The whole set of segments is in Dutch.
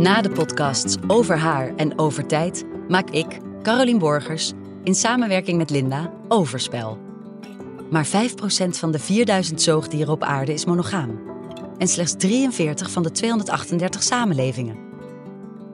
Na de podcasts over haar en over tijd maak ik, Carolien Borgers, in samenwerking met Linda Overspel. Maar 5% van de 4000 zoogdieren op aarde is monogaam. En slechts 43 van de 238 samenlevingen.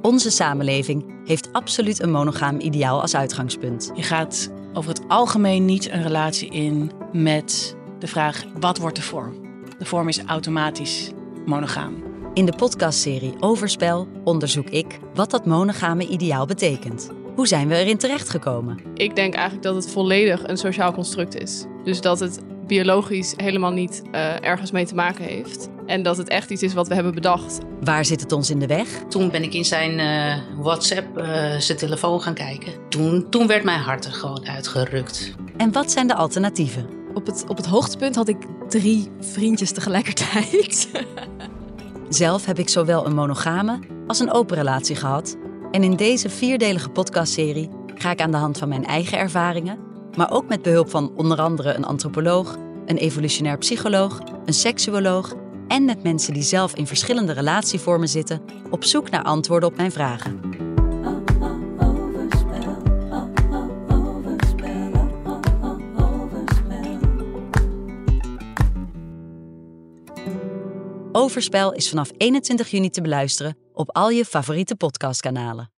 Onze samenleving heeft absoluut een monogaam ideaal als uitgangspunt. Je gaat over het algemeen niet een relatie in met de vraag: wat wordt de vorm? De vorm is automatisch monogaam. In de podcastserie Overspel onderzoek ik wat dat monogame ideaal betekent. Hoe zijn we erin terechtgekomen? Ik denk eigenlijk dat het volledig een sociaal construct is. Dus dat het biologisch helemaal niet uh, ergens mee te maken heeft. En dat het echt iets is wat we hebben bedacht. Waar zit het ons in de weg? Toen ben ik in zijn uh, WhatsApp, uh, zijn telefoon gaan kijken. Toen, toen werd mijn hart er gewoon uitgerukt. En wat zijn de alternatieven? Op het, op het hoogtepunt had ik drie vriendjes tegelijkertijd. Zelf heb ik zowel een monogame als een open relatie gehad. En in deze vierdelige podcastserie ga ik aan de hand van mijn eigen ervaringen, maar ook met behulp van onder andere een antropoloog, een evolutionair psycholoog, een seksuoloog en met mensen die zelf in verschillende relatievormen zitten, op zoek naar antwoorden op mijn vragen. Overspel is vanaf 21 juni te beluisteren op al je favoriete podcastkanalen.